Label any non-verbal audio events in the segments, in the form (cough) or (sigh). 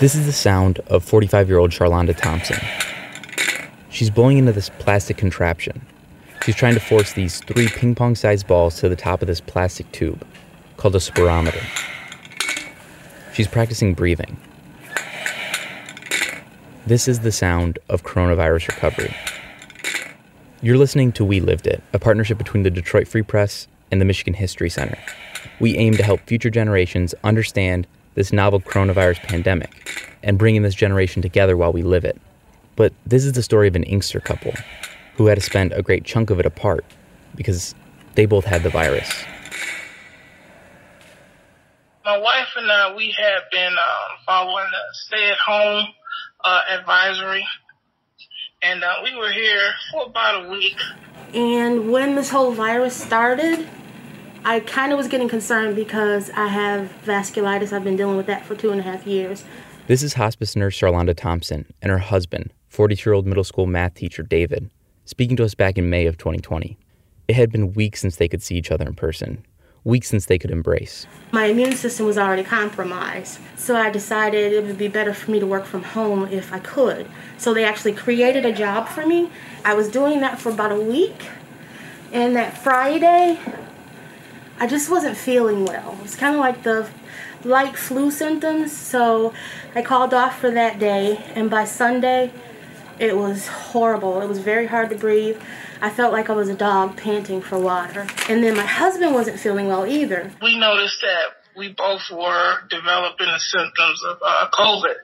This is the sound of 45 year old Charlonda Thompson. She's blowing into this plastic contraption. She's trying to force these three ping pong sized balls to the top of this plastic tube called a spirometer. She's practicing breathing. This is the sound of coronavirus recovery. You're listening to We Lived It, a partnership between the Detroit Free Press and the Michigan History Center. We aim to help future generations understand this novel coronavirus pandemic and bringing this generation together while we live it. But this is the story of an Inkster couple who had to spend a great chunk of it apart because they both had the virus. My wife and I, we have been um, following the stay at home uh, advisory, and uh, we were here for about a week. And when this whole virus started, I kind of was getting concerned because I have vasculitis. I've been dealing with that for two and a half years. This is hospice nurse Charlonda Thompson and her husband, 42 year old middle school math teacher David, speaking to us back in May of 2020. It had been weeks since they could see each other in person, weeks since they could embrace. My immune system was already compromised, so I decided it would be better for me to work from home if I could. So they actually created a job for me. I was doing that for about a week, and that Friday, I just wasn't feeling well. It was kind of like the light flu symptoms. So I called off for that day, and by Sunday, it was horrible. It was very hard to breathe. I felt like I was a dog panting for water. And then my husband wasn't feeling well either. We noticed that we both were developing the symptoms of uh, COVID.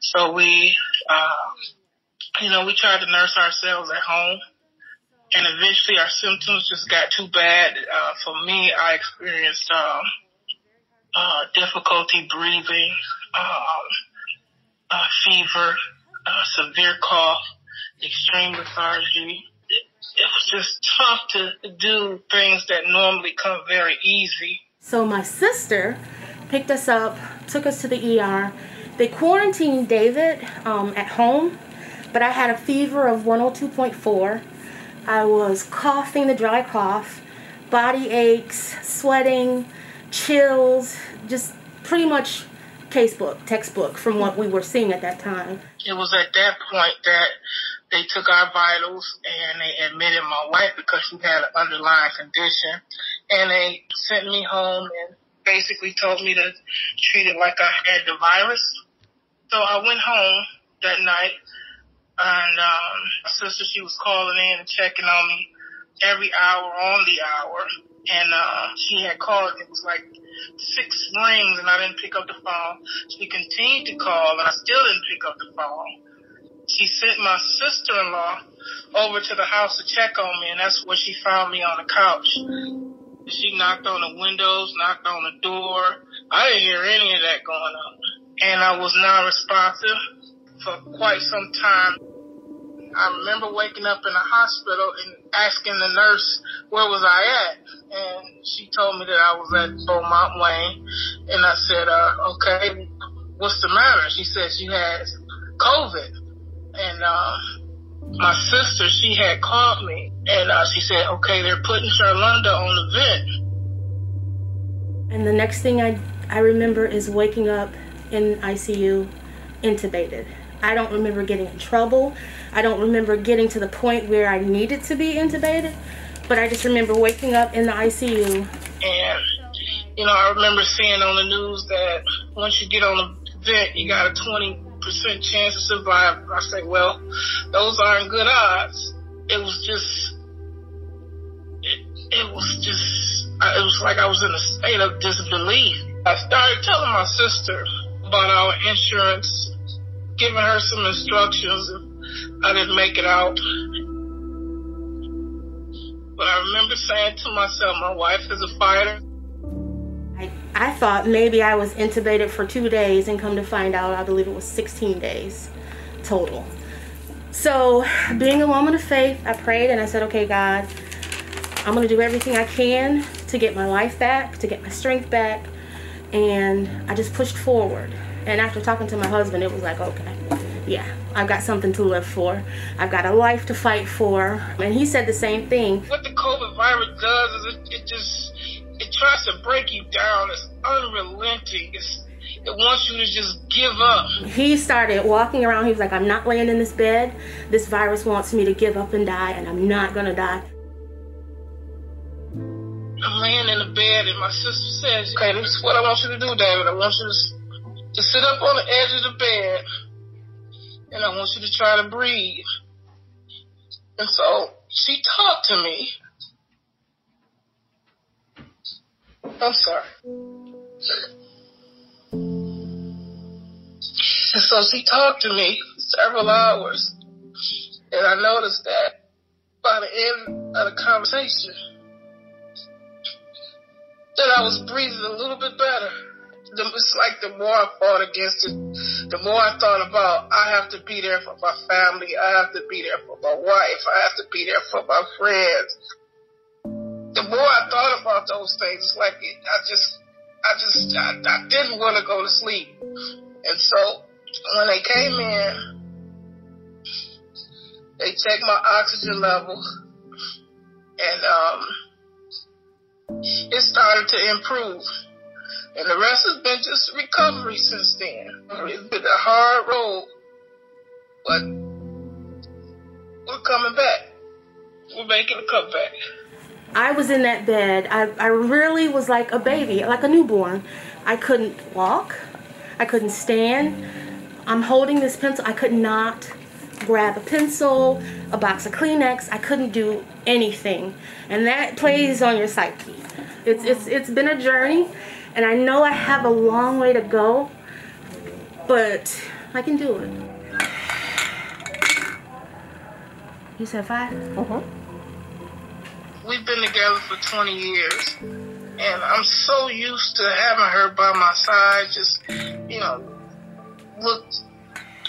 So we, uh, you know, we tried to nurse ourselves at home and eventually our symptoms just got too bad. Uh, for me, I experienced um, uh, difficulty breathing, um, fever, severe cough, extreme lethargy. It, it was just tough to do things that normally come very easy. So my sister picked us up, took us to the ER. They quarantined David um, at home, but I had a fever of 102.4 I was coughing the dry cough, body aches, sweating, chills, just pretty much casebook, textbook from what we were seeing at that time. It was at that point that they took our vitals and they admitted my wife because she had an underlying condition and they sent me home and basically told me to treat it like I had the virus. So I went home that night and um, my sister, she was calling in and checking on me every hour on the hour. And uh, she had called. It was like six rings, and I didn't pick up the phone. She continued to call, and I still didn't pick up the phone. She sent my sister-in-law over to the house to check on me, and that's where she found me on the couch. She knocked on the windows, knocked on the door. I didn't hear any of that going on. And I was non-responsive for quite some time. I remember waking up in the hospital and asking the nurse where was I at, and she told me that I was at Beaumont Wayne, and I said, uh, "Okay, what's the matter?" She said she has COVID, and uh, my sister she had called me, and uh, she said, "Okay, they're putting Charlonda on the vent." And the next thing I I remember is waking up in ICU, intubated. I don't remember getting in trouble. I don't remember getting to the point where I needed to be intubated, but I just remember waking up in the ICU. And, you know, I remember seeing on the news that once you get on the vent, you got a 20% chance to survive. I said, well, those aren't good odds. It was just, it, it was just, it was like I was in a state of disbelief. I started telling my sister about our insurance giving her some instructions I didn't make it out. But I remember saying to myself, my wife is a fighter. I, I thought maybe I was intubated for two days and come to find out, I believe it was 16 days total. So, being a woman of faith, I prayed and I said, okay, God, I'm going to do everything I can to get my life back, to get my strength back. And I just pushed forward. And after talking to my husband, it was like, okay, yeah, I've got something to live for. I've got a life to fight for. And he said the same thing. What the COVID virus does is it, it just, it tries to break you down. It's unrelenting. It's, it wants you to just give up. He started walking around. He was like, I'm not laying in this bed. This virus wants me to give up and die, and I'm not going to die. I'm laying in the bed, and my sister says, Okay, this is what I want you to do, David. I want you to, to sit up on the edge of the bed, and I want you to try to breathe. And so she talked to me. I'm sorry. And so she talked to me several hours. And I noticed that by the end of the conversation, that I was breathing a little bit better. It's like the more I fought against it, the more I thought about I have to be there for my family, I have to be there for my wife, I have to be there for my friends. The more I thought about those things, it's like it, I just, I just, I, I didn't want to go to sleep. And so when they came in, they checked my oxygen level and, um, it started to improve. And the rest has been just recovery since then. It's been a hard road, but we're coming back. We're making a comeback. I was in that bed. I, I really was like a baby, like a newborn. I couldn't walk. I couldn't stand. I'm holding this pencil. I could not grab a pencil, a box of Kleenex. I couldn't do anything. And that plays on your psyche. It's, it's, it's been a journey, and I know I have a long way to go, but I can do it. You said 5 Mm-hmm. We've been together for 20 years, and I'm so used to having her by my side, just, you know, look,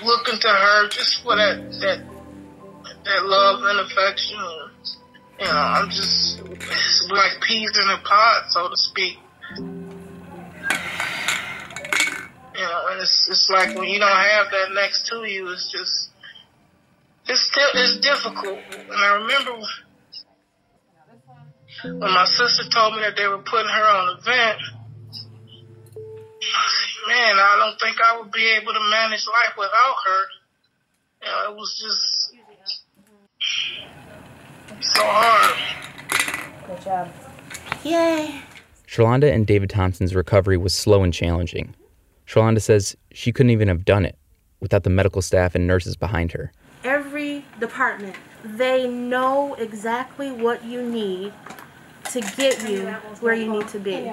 looking to her just for that, that, that love and affection. You know, I'm just like peas in a pod, so to speak. It's it's like when you don't have that next to you, it's just it's still it's difficult. And I remember when my sister told me that they were putting her on a vent. Man, I don't think I would be able to manage life without her. You know, it was just so hard. Good job. Yay. Charlonda and David Thompson's recovery was slow and challenging. Charlonda says she couldn't even have done it without the medical staff and nurses behind her. Every department, they know exactly what you need to get you where you need to be.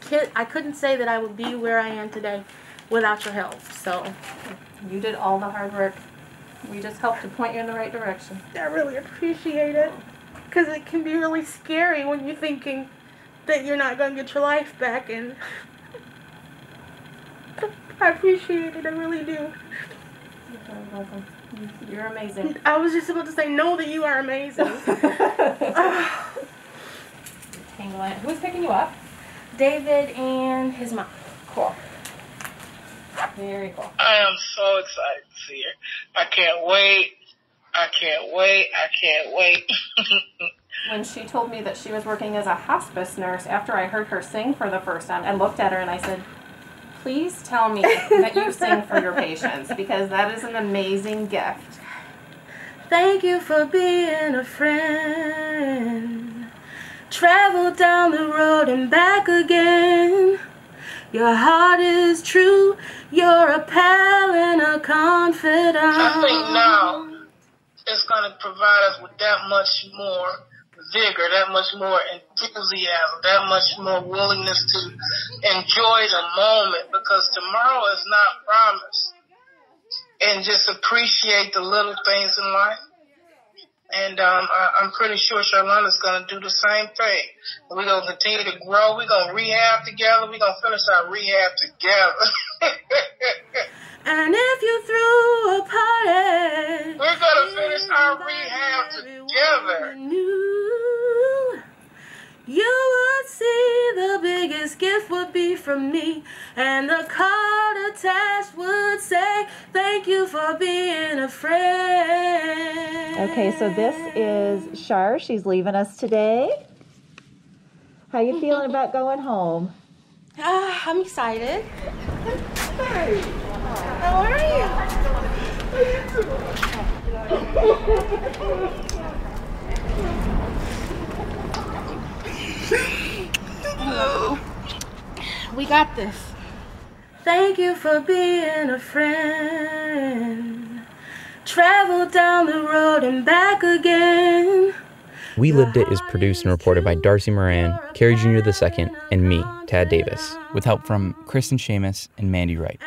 Kid- I couldn't say that I would be where I am today without your help. So You did all the hard work. We just helped to point you in the right direction. I really appreciate it because it can be really scary when you're thinking that you're not going to get your life back. And I appreciate it. I really do. You're welcome. You're amazing. I was just about to say no that you are amazing. (laughs) Tangle. Who's picking you up? David and his mom. Cool. Very cool. I am so excited to see her. I can't wait. I can't wait. I can't wait. (laughs) When she told me that she was working as a hospice nurse, after I heard her sing for the first time, I looked at her and I said, Please tell me that you sing for your patients because that is an amazing gift. Thank you for being a friend. Travel down the road and back again. Your heart is true. You're a pal and a confidant. I think now it's going to provide us with that much more vigor, that much more enthusiasm, that much more willingness to enjoy the moment because tomorrow is not promised. And just appreciate the little things in life. And um, I, I'm pretty sure Charlonda's going to do the same thing. We're going to continue to grow. We're going to rehab together. We're going to finish our rehab together. (laughs) And if you threw a party, We're going to finish our rehab together. knew you would see the gift would be from me, and the card attached would say, "Thank you for being a friend." Okay, so this is Shar. She's leaving us today. How you feeling about going home? Ah, I'm excited. How are you? (laughs) We got this. Thank you for being a friend. Travel down the road and back again. We Lived It is produced and reported by Darcie Moran, Carrie Jr. II, and me, Tad Davis, with help from Kristen Shamus and Mandi Wright.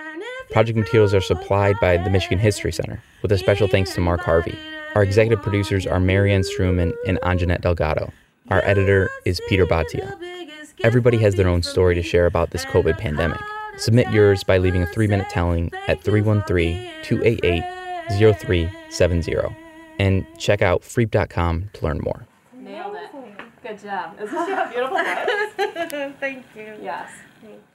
Project materials are supplied by the Michigan History Center, with a special thanks to Mark Harvey. Our executive producers are Marianne Struman and Anjanette Delgado. Our editor is Peter Bhatia. Everybody has their own story to share about this COVID pandemic. Submit yours by leaving a three minute telling at 313 288 0370. And check out freep.com to learn more. Nailed it. Good job. Isn't she a beautiful (laughs) voice? Thank you. Yes. Thank you.